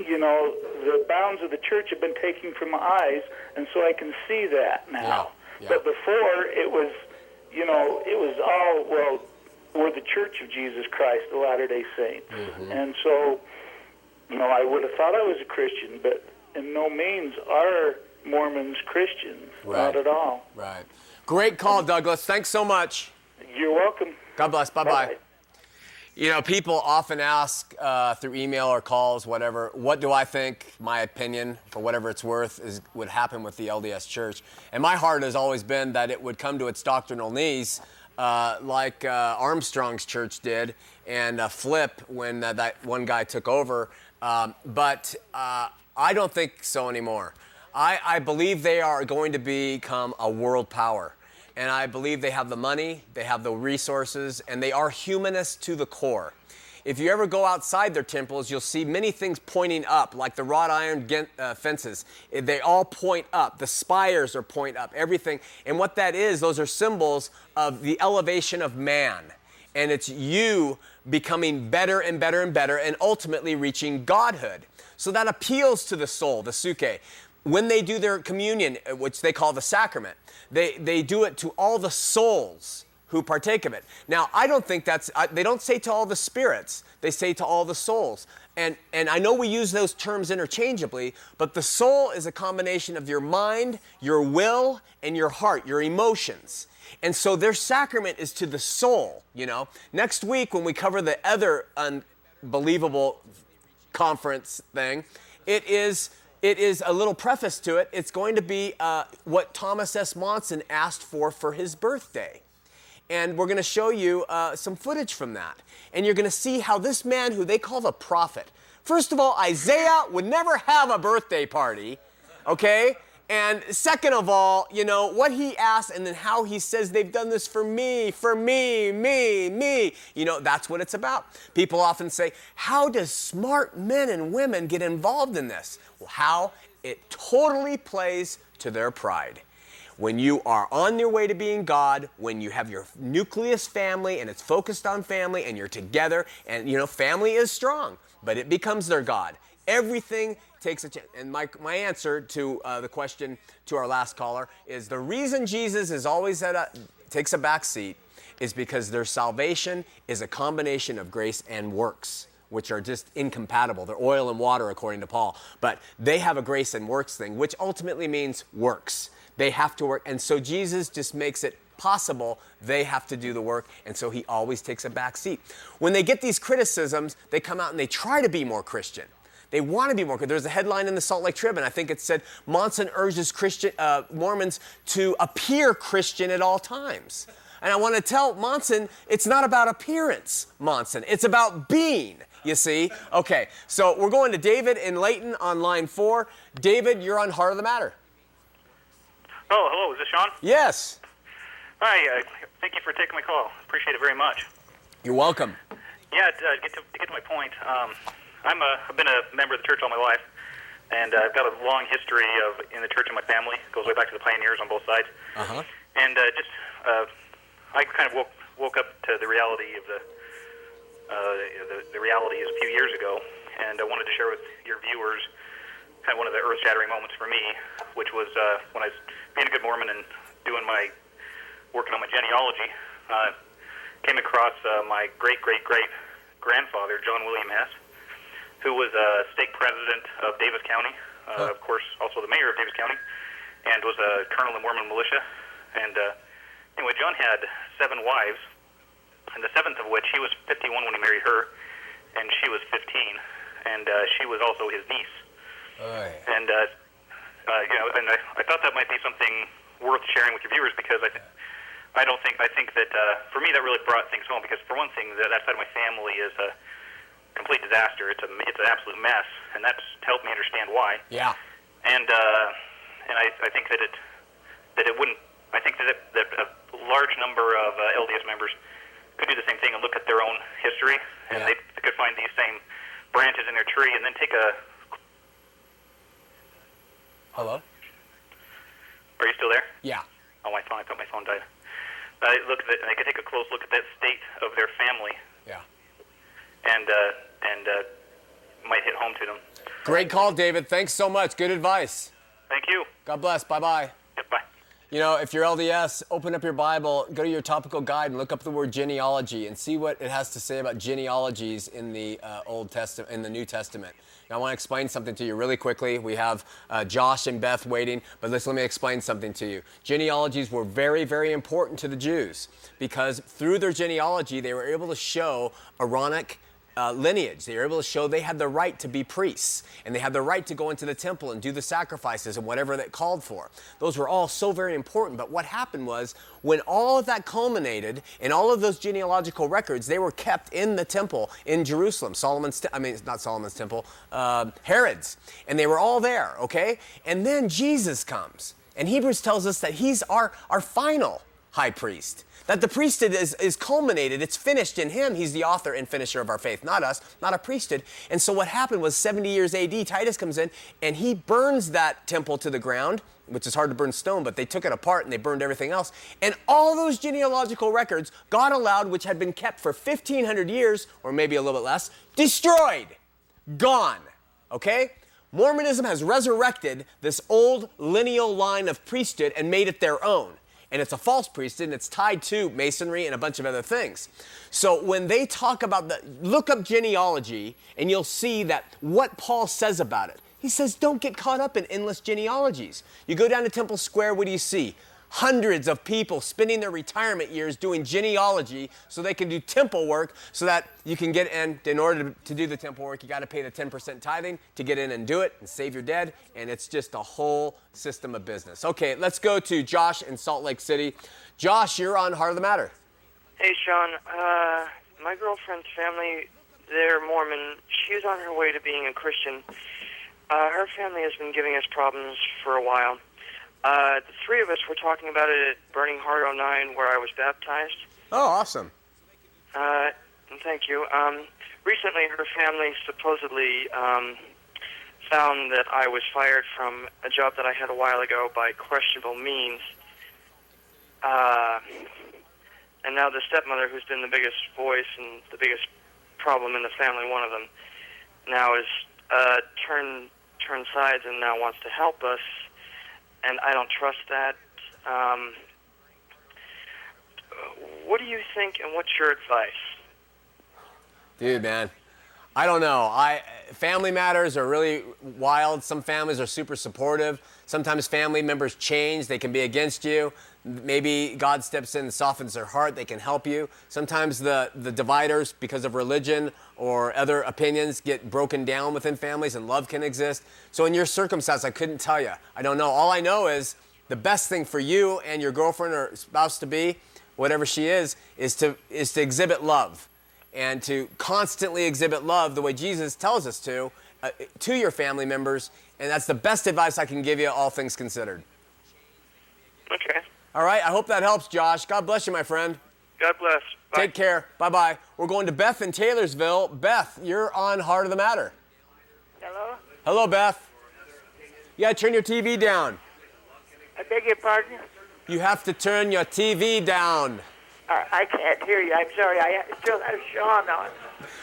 you know the bounds of the church have been taken from my eyes and so I can see that now. Yeah, yeah. But before it was you know, it was all well we're the church of Jesus Christ, the Latter day Saints. Mm-hmm. And so you know, I would have thought I was a Christian, but in no means are Mormons Christians. Right. Not at all. Right. Great call, Douglas. Thanks so much. You're welcome. God bless. Bye bye. You know, people often ask uh, through email or calls, whatever, what do I think, my opinion, for whatever it's worth, is would happen with the LDS Church? And my heart has always been that it would come to its doctrinal knees, uh, like uh, Armstrong's church did, and flip when that one guy took over. Um, but uh, I don't think so anymore. I, I believe they are going to become a world power. And I believe they have the money, they have the resources, and they are humanists to the core. If you ever go outside their temples, you'll see many things pointing up, like the wrought iron uh, fences. Eh, They all point up. The spires are point up, everything. And what that is, those are symbols of the elevation of man. And it's you becoming better and better and better and ultimately reaching godhood. So that appeals to the soul, the suke. When they do their communion, uh, which they call the sacrament, they, they do it to all the souls who partake of it. Now, I don't think that's, I, they don't say to all the spirits, they say to all the souls. And, and I know we use those terms interchangeably, but the soul is a combination of your mind, your will, and your heart, your emotions. And so their sacrament is to the soul, you know. Next week, when we cover the other unbelievable conference thing, it is it is a little preface to it. It's going to be uh, what Thomas S. Monson asked for for his birthday. And we're going to show you uh, some footage from that. And you're going to see how this man, who they call the prophet, first of all, Isaiah would never have a birthday party, okay? And second of all, you know, what he asks and then how he says they've done this for me, for me, me, me. You know, that's what it's about. People often say, how does smart men and women get involved in this? Well, how? It totally plays to their pride. When you are on your way to being God, when you have your nucleus family and it's focused on family and you're together, and you know, family is strong, but it becomes their God. Everything takes a chance. And my, my answer to uh, the question to our last caller is the reason Jesus is always at a, takes a back seat is because their salvation is a combination of grace and works which are just incompatible. They're oil and water, according to Paul. But they have a grace and works thing, which ultimately means works. They have to work. And so Jesus just makes it possible they have to do the work and so he always takes a back seat when they get these criticisms they come out and they try to be more christian they want to be more there's a headline in the salt lake tribune i think it said monson urges christian uh, mormons to appear christian at all times and i want to tell monson it's not about appearance monson it's about being you see okay so we're going to david in layton on line four david you're on heart of the matter Oh, hello. Is this Shawn? yes Hi. Uh, thank you for taking my call. Appreciate it very much. you're welcome Yeah, to, uh, get to, to get to my point, um, I'm a, I've been a member of the church all my life, and uh, I've got a long history of in the church in my family. It goes way back to the pioneers on both sides. uh-huh And uh, just, uh, I kind of woke woke up to the reality of the, uh, the the reality is a few years ago, and I wanted to share with your viewers kind of one of the earth-shattering moments for me, which was uh, when I was being a good Mormon and doing my working on my genealogy. Uh, came across uh, my great great great grandfather John William Hess, who was a stake president of Davis County, uh, of course also the mayor of Davis County, and was a colonel in the Mormon militia. And uh, anyway, John had seven wives, and the seventh of which he was 51 when he married her, and she was 15, and uh, she was also his niece. Right. And uh, uh, you know, and I, I thought that might be something worth sharing with your viewers because I, th- I don't think I think that uh, for me that really brought things home because for one thing that, that side of my family is a complete disaster. It's a it's an absolute mess, and that's helped me understand why. yeah And uh, and I, I think that it that it wouldn't. I think that, it, that a large number of uh, LDS members could do the same thing and look at their own history, and Yeah. they, they could find these same branches in their tree, and then take a. hello Are you still there? yeah Oh, my phone! I thought my phone died. Uh, look, at it, and they could take a close look at that state of their family, yeah and uh, and uh, might hit home to them. Great call, David. Thanks so much. Good advice. Thank you. God bless. Bye bye. Yep, bye. You know, if you're LDS, open up your Bible, go to your topical guide, and look up the word genealogy and see what it has to say about genealogies in the uh, Old Testament, in the New Testament. Now, I want to explain something to you really quickly. We have uh, Josh and Beth waiting, but let's let me explain something to you. Genealogies were very, very important to the Jews because through their genealogy, they were able to show Aaronic uh, lineage. They were able to show they had the right to be priests and they had the right to go into the temple and do the sacrifices and whatever that called for. Those were all so very important. But what happened was when all of that culminated and all of those genealogical records, they were kept in the temple in Jerusalem. Solomon's, I mean, it's not Solomon's temple, uh, Herod's. And they were all there, okay? And then Jesus comes. And Hebrews tells us that he's our, our final high priest. That the priesthood is, is culminated, it's finished in him. He's the author and finisher of our faith, not us, not a priesthood. And so what happened was 70 years AD, Titus comes in and he burns that temple to the ground, which is hard to burn stone, but they took it apart and they burned everything else. And all those genealogical records God allowed, which had been kept for 1,500 years, or maybe a little bit less, destroyed, gone. Okay? Mormonism has resurrected this old lineal line of priesthood and made it their own and it's a false priesthood and it's tied to masonry and a bunch of other things. So when they talk about the look up genealogy and you'll see that what Paul says about it. He says don't get caught up in endless genealogies. You go down to Temple Square, what do you see? Hundreds of people spending their retirement years doing genealogy so they can do temple work so that you can get in in order to, do the temple work you got to pay the 10% tithing to get in and do it and save your dead and it's just a whole system of business. Okay let's go to josh in salt lake city. Josh you're on heart of the matter. Hey shawn. Uh, my girlfriend's family they're mormon. She's on her way to being a christian. Uh, her family has been giving us problems for a while uh, the three of us were talking about it at Burning Heart 09, where I was baptized. Oh, awesome. Uh, and thank you. Um, recently, her family supposedly um, found that I was fired from a job that I had a while ago by questionable means. Uh, and now the stepmother, who's been the biggest voice and the biggest problem in the family, one of them, now is uh, turned turned sides and now wants to help us and I don't trust that. Um, what do you think, and what's your advice? Dude, man, I don't know. I family matters are really wild. Some families are super supportive. Sometimes family members change. They can be against you. Maybe God steps in and softens their heart. They can help you. Sometimes the, the dividers, because of religion or other opinions, get broken down within families and love can exist. So, in your circumstance, I couldn't tell you. I don't know. All I know is the best thing for you and your girlfriend or spouse to be, whatever she is, is to, is to exhibit love and to constantly exhibit love the way Jesus tells us to uh, to your family members. And that's the best advice I can give you, all things considered. Okay. All right, I hope that helps, Josh. God bless you, my friend. God bless. Bye. Take care. Bye bye. We're going to Beth in Taylorsville. Beth, you're on Heart of the Matter. Hello? Hello, Beth. You gotta turn your TV down. I beg your pardon? You have to turn your TV down. Uh, I can't hear you. I'm sorry. I still have Shawn on.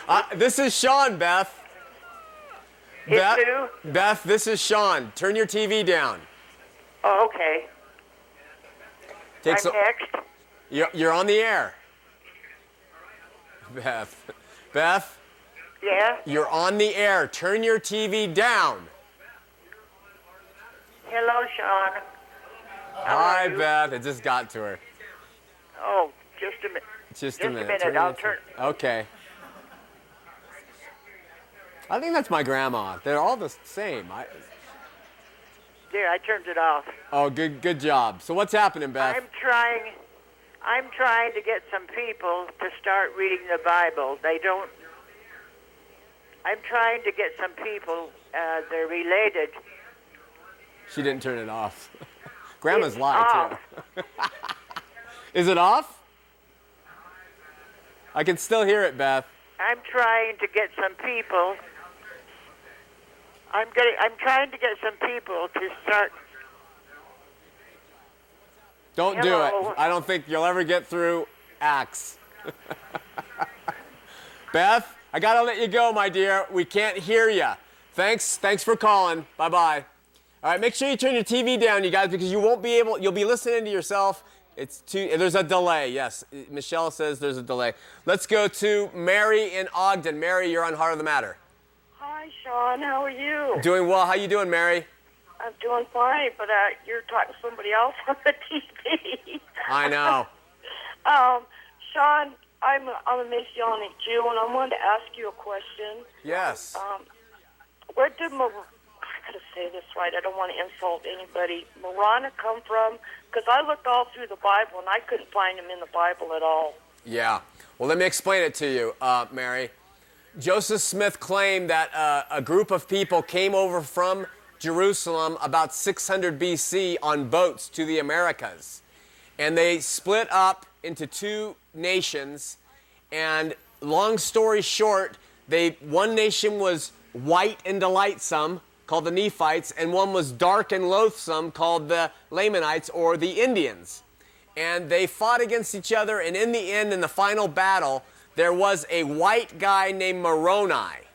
Uh, this is Shawn, Beth. It's Beth, who? Beth, this is Shawn. Turn your TV down. Oh, okay. Takes I'm a- next. You're, you're on the air. Beth. Beth, Yeah? you're on the air. Turn your TV down. Hello, Shawn. How Hi. Beth. It just got to her. Oh, just a minute. Just, Just a a minute. minute, Turn I'll turn- Okay. I think that's my grandma. They're all the same. I, There, I turned it off. oh, good, good job. So what's happening, Beth? I'm trying. I'm trying to get some people to start reading the Bible. They don't. I'm trying to get some people. Uh, they're related. She didn't turn it off. [laughs] Grandma's It's lie too. [laughs] Is it off? I can still hear it, Beth. I'm trying to get some people. I'm getting. I'm trying to get some people to start. Don't do it. I don't think you'll ever get through Acts. [laughs] Beth, I gotta let you go, my dear. We can't hear you. Thanks. Thanks for calling. Bye bye. All right, make sure you turn your TV down, you guys, because you won't be able. You'll be listening to yourself. It's too. There's a delay. Yes, Michelle says there's a delay. Let's go to Mary in Ogden. Mary, you're on Heart of the Matter. Hi, Shawn. How are you? Doing well. How you doing, Mary? I'm doing fine, but uh, you're talking to somebody else on the [laughs] TV. I know. [laughs] um, Shawn, I'm a, I'm a Messianic Jew, and I wanted to ask you a question. Yes. Um, where did Mar- I gotta say this right? I don't want to insult anybody. Marana come from? Because I looked all through the Bible, and I couldn't find him in the Bible at all. Yeah. Well, let me explain it to you, uh, Mary. Joseph Smith claimed that uh, a group of people came over from Jerusalem about 600 BC on boats to the Americas. and they split up into two nations. And long story short, they one nation was white and delightsome, called the Nephites, and one was dark and loathsome, called the Lamanites or the Indians. And they fought against each other, and in the end, in the final battle, there was a white guy named Moroni.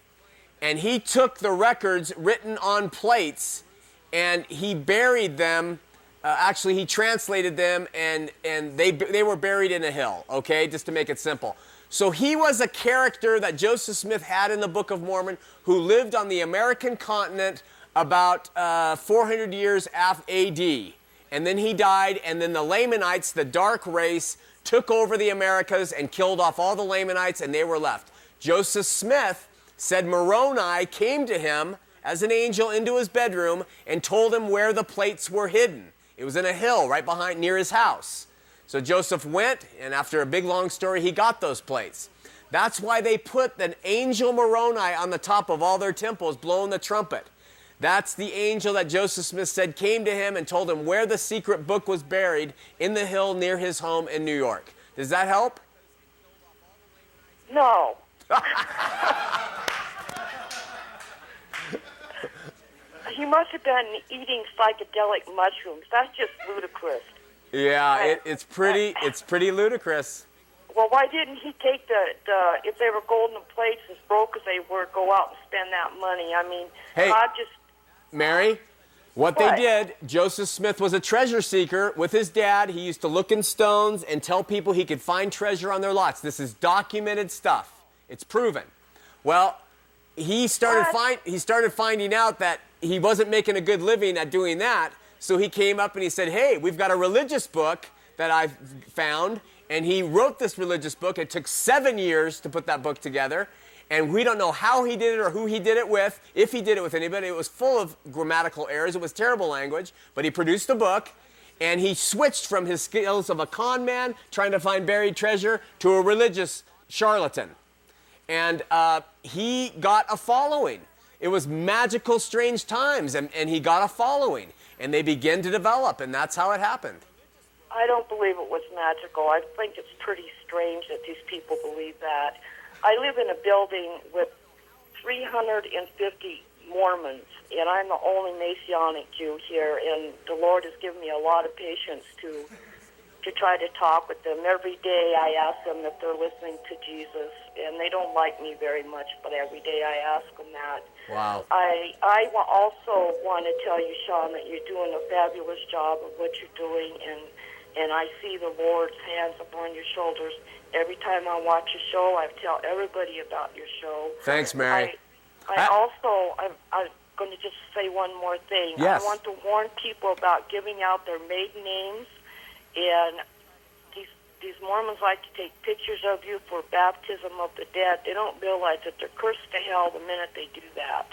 And he took the records written on plates and he buried them. Uh, actually, he translated them, and, and they, they were buried in a hill, okay, just to make it simple. So he was a character that Joseph Smith had in the Book of Mormon who lived on the American continent about uh, 400 years after AD. And then he died, and then the Lamanites, the dark race, took over the Americas and killed off all the Lamanites, and they were left. Joseph Smith said Moroni came to him as an angel into his bedroom and told him where the plates were hidden. It was in a hill right behind near his house. So Joseph went, and after a big long story, he got those plates. That's why they put an angel Moroni on the top of all their temples blowing the trumpet. That's the angel that Joseph Smith said came to him and told him where the secret book was buried in the hill near his home in New York. Does that help? No. [laughs] he must have been eating psychedelic mushrooms. That's just ludicrous. Yeah, it, it's pretty. It's pretty ludicrous. Well, why didn't he take the, the if they were golden plates as broke as they were, go out and spend that money? I mean, Hey. God just Mary, what, What? they did, Joseph Smith was a treasure seeker with his dad. He used to look in stones and tell people he could find treasure on their lots. This is documented stuff. It's proven. Well, he started find, he started finding out that he wasn't making a good living at doing that. So he came up and he said, "Hey, we've got a religious book that I've found." And he wrote this religious book. It took 7 years to put that book together. And we don't know how he did it or who he did it with, if he did it with anybody. It was full of grammatical errors. It was terrible language. But he produced a book and he switched from his skills of a con man trying to find buried treasure to a religious charlatan. And uh, he got a following. It was magical, strange times, and, and he got a following. And they began to develop, and that's how it happened. I don't believe it was magical. I think it's pretty strange that these people believe that. I live in a building with 350 Mormons, and I'm the only Messianic Jew here, and the Lord has given me a lot of patience to to try to talk with them. Every day I ask them if they're listening to Jesus, and they don't like me very much, but every day I ask them that. Wow. I I also want to tell you, Shawn, that you're doing a fabulous job of what you're doing, and and I see the Lord's hands upon your shoulders every time I watch your show. I tell everybody about your show. Thanks, Mary. I, I I- also I'm, I'm going to just say one more thing. Yes. I want to warn people about giving out their maiden names, and these these Mormons like to take pictures of you for baptism of the dead. They don't realize that they're cursed to hell the minute they do that.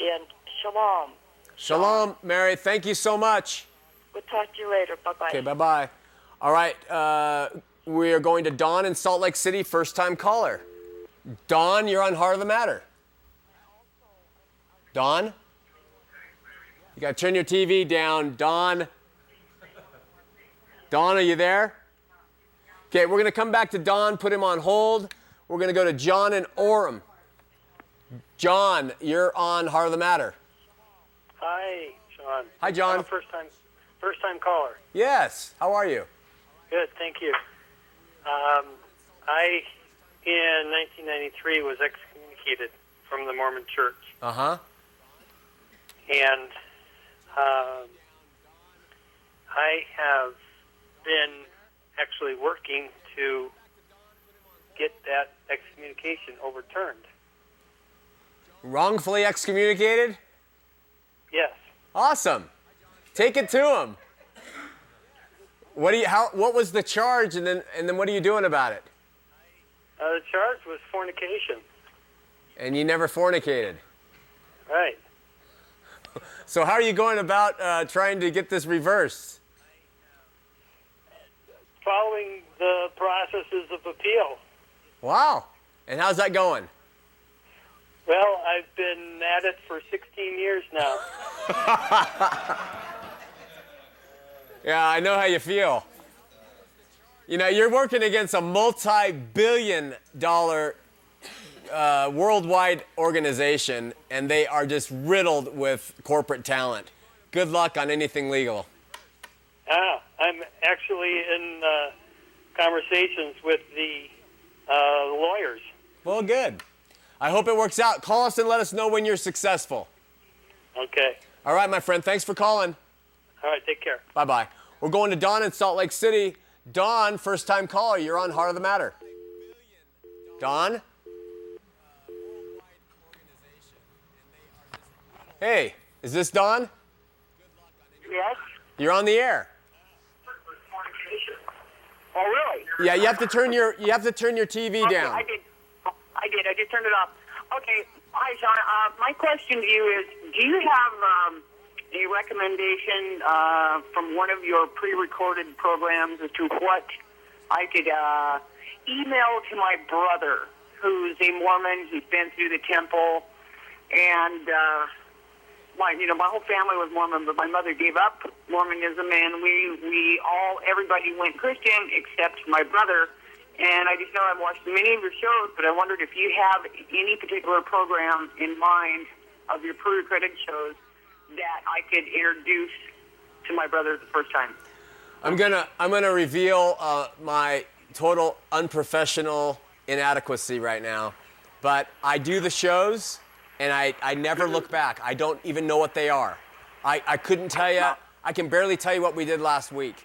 And shalom. Shalom, Mary. Thank you so much. We'll talk to you later. Bye bye. Okay, bye bye. All right, uh, we are going to Dawn in Salt Lake City, first time caller. Don, you're on Heart of the Matter. Don? You got to turn your TV down. Dawn? Dawn, are you there? Okay, we're going to come back to Don, put him on hold. We're going to go to John and Orem. John, you're on Heart of the Matter. Hi, Shawn. Hi, John. First time, first time caller. Yes, how are you? Good, thank you. Um, I, in 1993, was excommunicated from the Mormon Church, Uh huh. and um, I have been actually working to get that excommunication overturned. Wrongfully excommunicated? Yes. Awesome. Take it to him. What do you? How? What was the charge, and then and then what are you doing about it? Uh, the charge was fornication. And you never fornicated. Right. So how are you going about uh, trying to get this reversed? Following the processes of appeal. Wow. And how's that going? Well, I've been at it for 16 years now. [laughs] Yeah, I know how you feel. You know, you're working against a multi billion dollar uh, worldwide organization, and they are just riddled with corporate talent. Good luck on anything legal. Ah, I'm actually in uh, conversations with the uh, lawyers. Well, good. I hope it works out. Call us and let us know when you're successful. Okay. All right, my friend. Thanks for calling. All right. Take care. Bye bye. We're going to Don in Salt Lake City. Don, first time caller. You're on Heart of the Matter. Don? Hey, is this Don? Yes. You're on the air. Oh, really? Yeah, you have to turn your you have to turn your TV Okay, down. I did. I did. I just turned it off. Okay. Hi, Shawn. Uh, my question to you is: Do you have um, a recommendation uh, from one of your pre-recorded programs as to what I could uh, email to my brother, who's a Mormon? He's been through the temple, and uh, my you know my whole family was Mormon, but my mother gave up Mormonism, and we we all everybody went Christian except my brother. And I just know I've watched many of your shows, but I wondered if you have any particular program in mind of your pre-recorded shows that I could introduce to my brother the first time. I'm gonna I'm gonna reveal uh, my total unprofessional inadequacy right now, but I do the shows and I, I never look back. I don't even know what they are. I, I couldn't tell you. I can barely tell you what we did last week.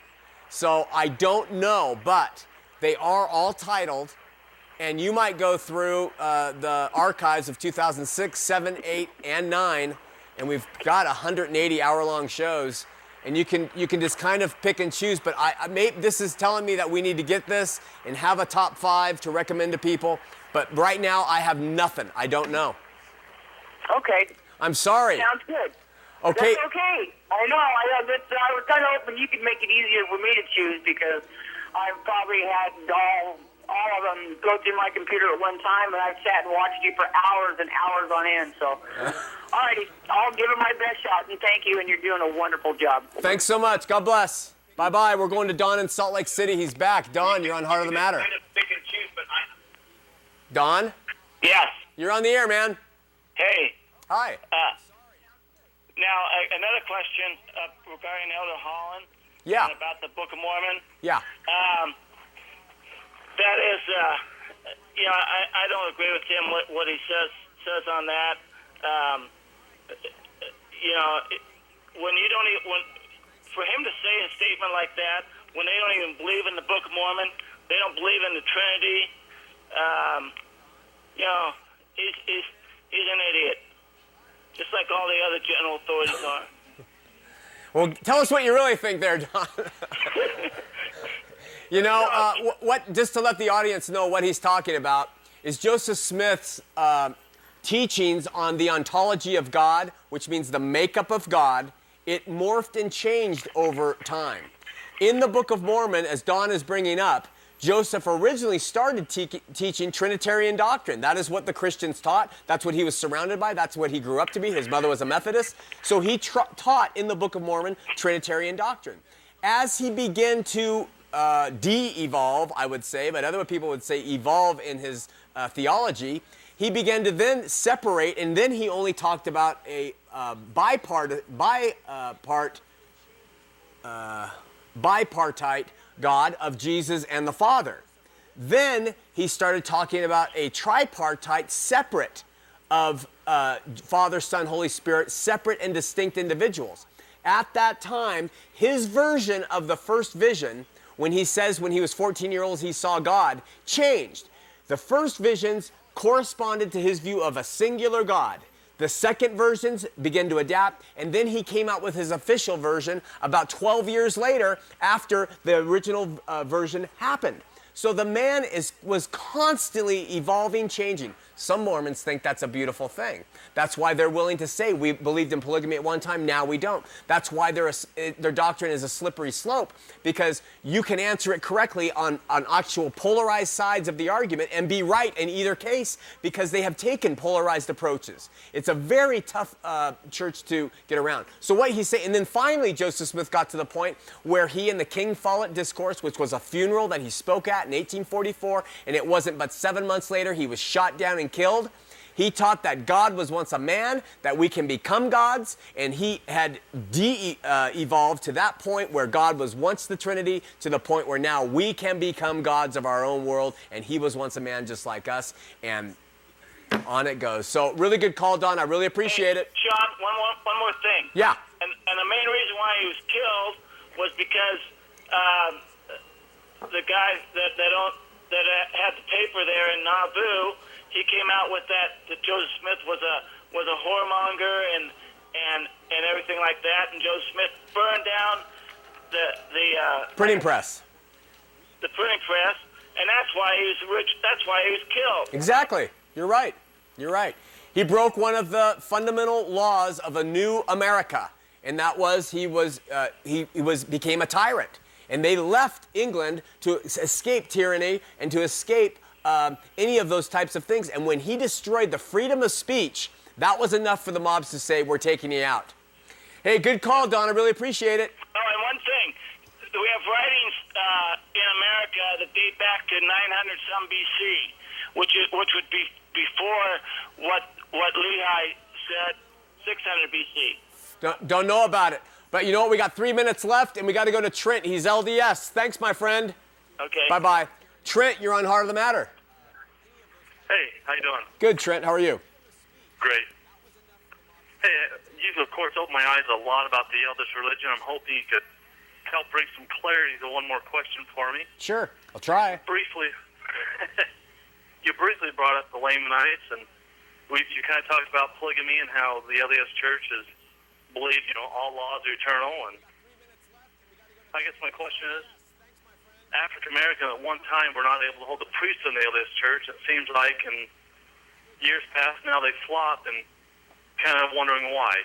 So I don't know, but they are all titled, and you might go through uh, the archives of 2006, 7, 8, and 9, and we've got 180 hour-long shows, and you can you can just kind of pick and choose. But I, I may, this is telling me that we need to get this and have a top five to recommend to people. But right now, I have nothing. I don't know. Okay. I'm sorry. Sounds good. Okay. That's okay. I know. I, uh, that's, I was kind of hoping you could make it easier for me to choose because I've probably had all all of them go through my computer at one time, and I've sat and watched you for hours and hours on end. So, [laughs] all righty, I'll give it my best shot, and thank you, and you're doing a wonderful job. Thanks so much. God bless. Bye bye. We're going to Don in Salt Lake City. He's back. Don, you're on Heart of the Matter. Don? Yes. You're on the air, man. Hey. Hi. Uh, now, uh, another question uh, regarding Elder Holland. Yeah. About the Book of Mormon. Yeah. Um, that is, uh, you know, I, I don't agree with him what, what he says says on that. Um, you know, when you don't even when for him to say a statement like that when they don't even believe in the Book of Mormon, they don't believe in the Trinity. Um, you know, he's he's he's an idiot, just like all the other general authorities are. [laughs] Well, tell us what you really think there, Don. [laughs] you know, uh, what, just to let the audience know what he's talking about, is Joseph Smith's uh, teachings on the ontology of God, which means the makeup of God. It morphed and changed over time. In the Book of Mormon, as Don is bringing up, Joseph originally started te- teaching Trinitarian doctrine. That is what the Christians taught. That's what he was surrounded by. That's what he grew up to be. His mother was a Methodist. So he taught in the Book of Mormon Trinitarian doctrine. As he began to uh, de evolve, I would say, but other people would say evolve in his uh, theology, he began to then separate, and then he only talked about a uh, bipart, bipart uh, bipartite God of Jesus and the Father. Then he started talking about a tripartite, separate of uh, Father, Son, Holy Spirit, separate and distinct individuals. At that time, his version of the first vision, when he says when he was 14 years old he saw God, changed. The first visions corresponded to his view of a singular God. The second versions began to adapt, and then he came out with his official version about 12 years later after the original uh, version happened. So the man is, was constantly evolving, changing. Some Mormons think that's a beautiful thing. That's why they're willing to say we believed in polygamy at one time, now we don't. That's why their, their doctrine is a slippery slope because you can answer it correctly on, on actual polarized sides of the argument and be right in either case because they have taken polarized approaches. It's a very tough uh, church to get around. So what he's saying, and then finally Joseph Smith got to the point where he and the King Follett discourse, which was a funeral that he spoke at in 1844, and it wasn't but seven months later he was shot down and killed. He taught that God was once a man, that we can become gods, and he had de uh, evolved to that point where God was once the Trinity, to the point where now we can become gods of our own world, and he was once a man just like us, and on it goes. So, really good call, Don. I really appreciate hey, it. Shawn, one more, one more thing. Yeah. And, and the main reason why he was killed was because um, the guy that, that, owned, that had the paper there in Nauvoo he came out with that that Joseph Smith was a was a whoremonger and and and everything like that, and Joseph Smith burned down the the uh, printing press. The printing press, and that's why he was rich. That's why he was killed. Exactly. You're right. You're right. He broke one of the fundamental laws of a new America, and that was he was uh, he, he was became a tyrant, and they left England to escape tyranny and to escape um, any of those types of things. And when he destroyed the freedom of speech, that was enough for the mobs to say, We're taking you out. Hey, good call, Don. I really appreciate it. Oh, and one thing we have writings uh, in America that date back to 900 some BC, which, is, which would be before what, what Lehi said, 600 BC. Don't, don't know about it. But you know what? We got three minutes left, and we got to go to Trent. He's LDS. Thanks, my friend. Okay. Bye bye. Trent, you're on Heart of the Matter. Hey, how you doing? Good, Trent. How are you? Great. Hey, you've of course opened my eyes a lot about the LDS religion. I'm hoping you could help bring some clarity to one more question for me. Sure, I'll try. Briefly, [laughs] you briefly brought up the Lamanites, and we you kind of talked about polygamy and how the LDS Church is believe you know all laws are eternal. And I guess my question is, African American at one time were not able to hold the priesthood in the LDS Church. It seems like in years past now they flopped, and kind of wondering why.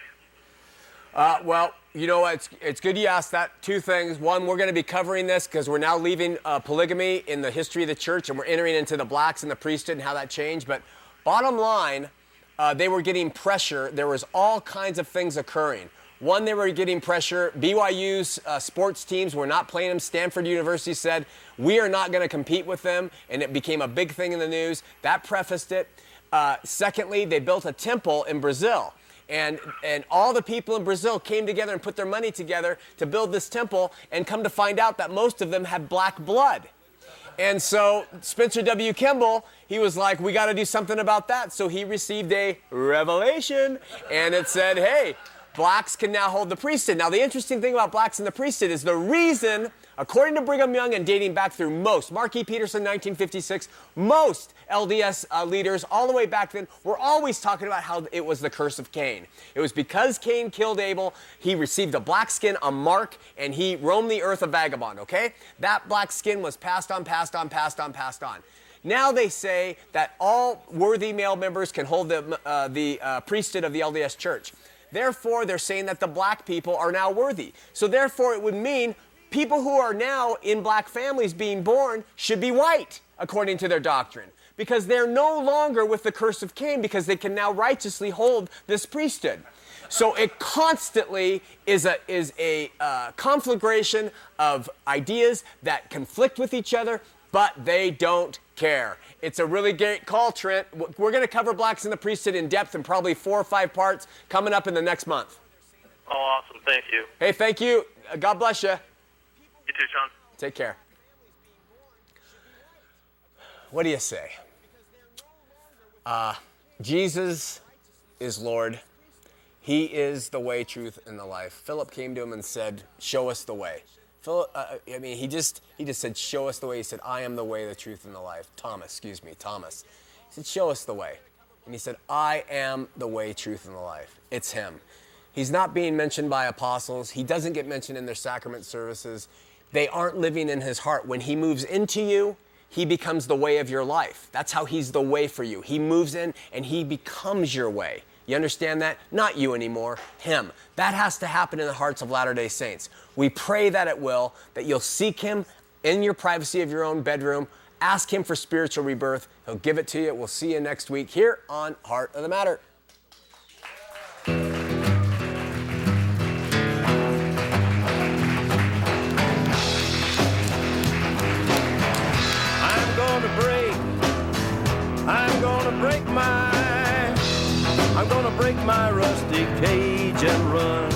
Uh, well, you know? It's, it's good you asked that. Two things. One, we're going to be covering this because we're now leaving uh, polygamy in the history of the church and we're entering into the blacks and the priesthood and how that changed. But bottom line, uh, they were getting pressure. There was all kinds of things occurring. One, they were getting pressure. BYU's uh, sports teams were not playing them. Stanford University said, we are not going to compete with them. And it became a big thing in the news. That prefaced it. Uh, secondly, they built a temple in Brazil. And, and all the people in Brazil came together and put their money together to build this temple and come to find out that most of them had black blood. And so Spencer W. Kimball, he was like, we got to do something about that. So he received a revelation and it said, hey, blacks can now hold the priesthood. Now, the interesting thing about blacks in the priesthood is the reason, according to Brigham Young and dating back through most, E. Petersen, 1956, most LDS uh, leaders all the way back then were always talking about how it was the curse of Cain. It was because Cain killed Abel, he received a black skin, a mark, and he roamed the earth a vagabond, okay? That black skin was passed on, passed on, passed on, passed on. Now they say that all worthy male members can hold the, uh, the uh, priesthood of the LDS church. Therefore, they're saying that the black people are now worthy. So, therefore, it would mean people who are now in black families being born should be white, according to their doctrine, because they're no longer with the curse of Cain, because they can now righteously hold this priesthood. So it constantly is a, is a uh, conflagration of ideas that conflict with each other, but they don't care. It's a really great call, Trent. We're going to cover blacks in the priesthood in depth in probably four or five parts coming up in the next month. Oh, awesome. Thank you. Hey, thank you. Uh, God bless you. You too, Shawn. Take care. What do you say? Uh, Jesus is Lord. He is the way, truth, and the life. Philip came to him and said, Show us the way. Philip, uh, uh, I mean, he just he just said, "Show us the way." He said, "I am the way, the truth, and the life." Thomas, excuse me, Thomas. He said, "Show us the way," and he said, "I am the way, truth, and the life." It's him. He's not being mentioned by apostles. He doesn't get mentioned in their sacrament services. They aren't living in his heart. When he moves into you, he becomes the way of your life. That's how he's the way for you. He moves in and he becomes your way. You understand that? Not you anymore, him. That has to happen in the hearts of Latter day Saints. We pray that it will, that you'll seek him in your privacy of your own bedroom. Ask him for spiritual rebirth. He'll give it to you. We'll see you next week here on Heart of the Matter. Break my rusty cage and run.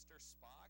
Mr. Spock,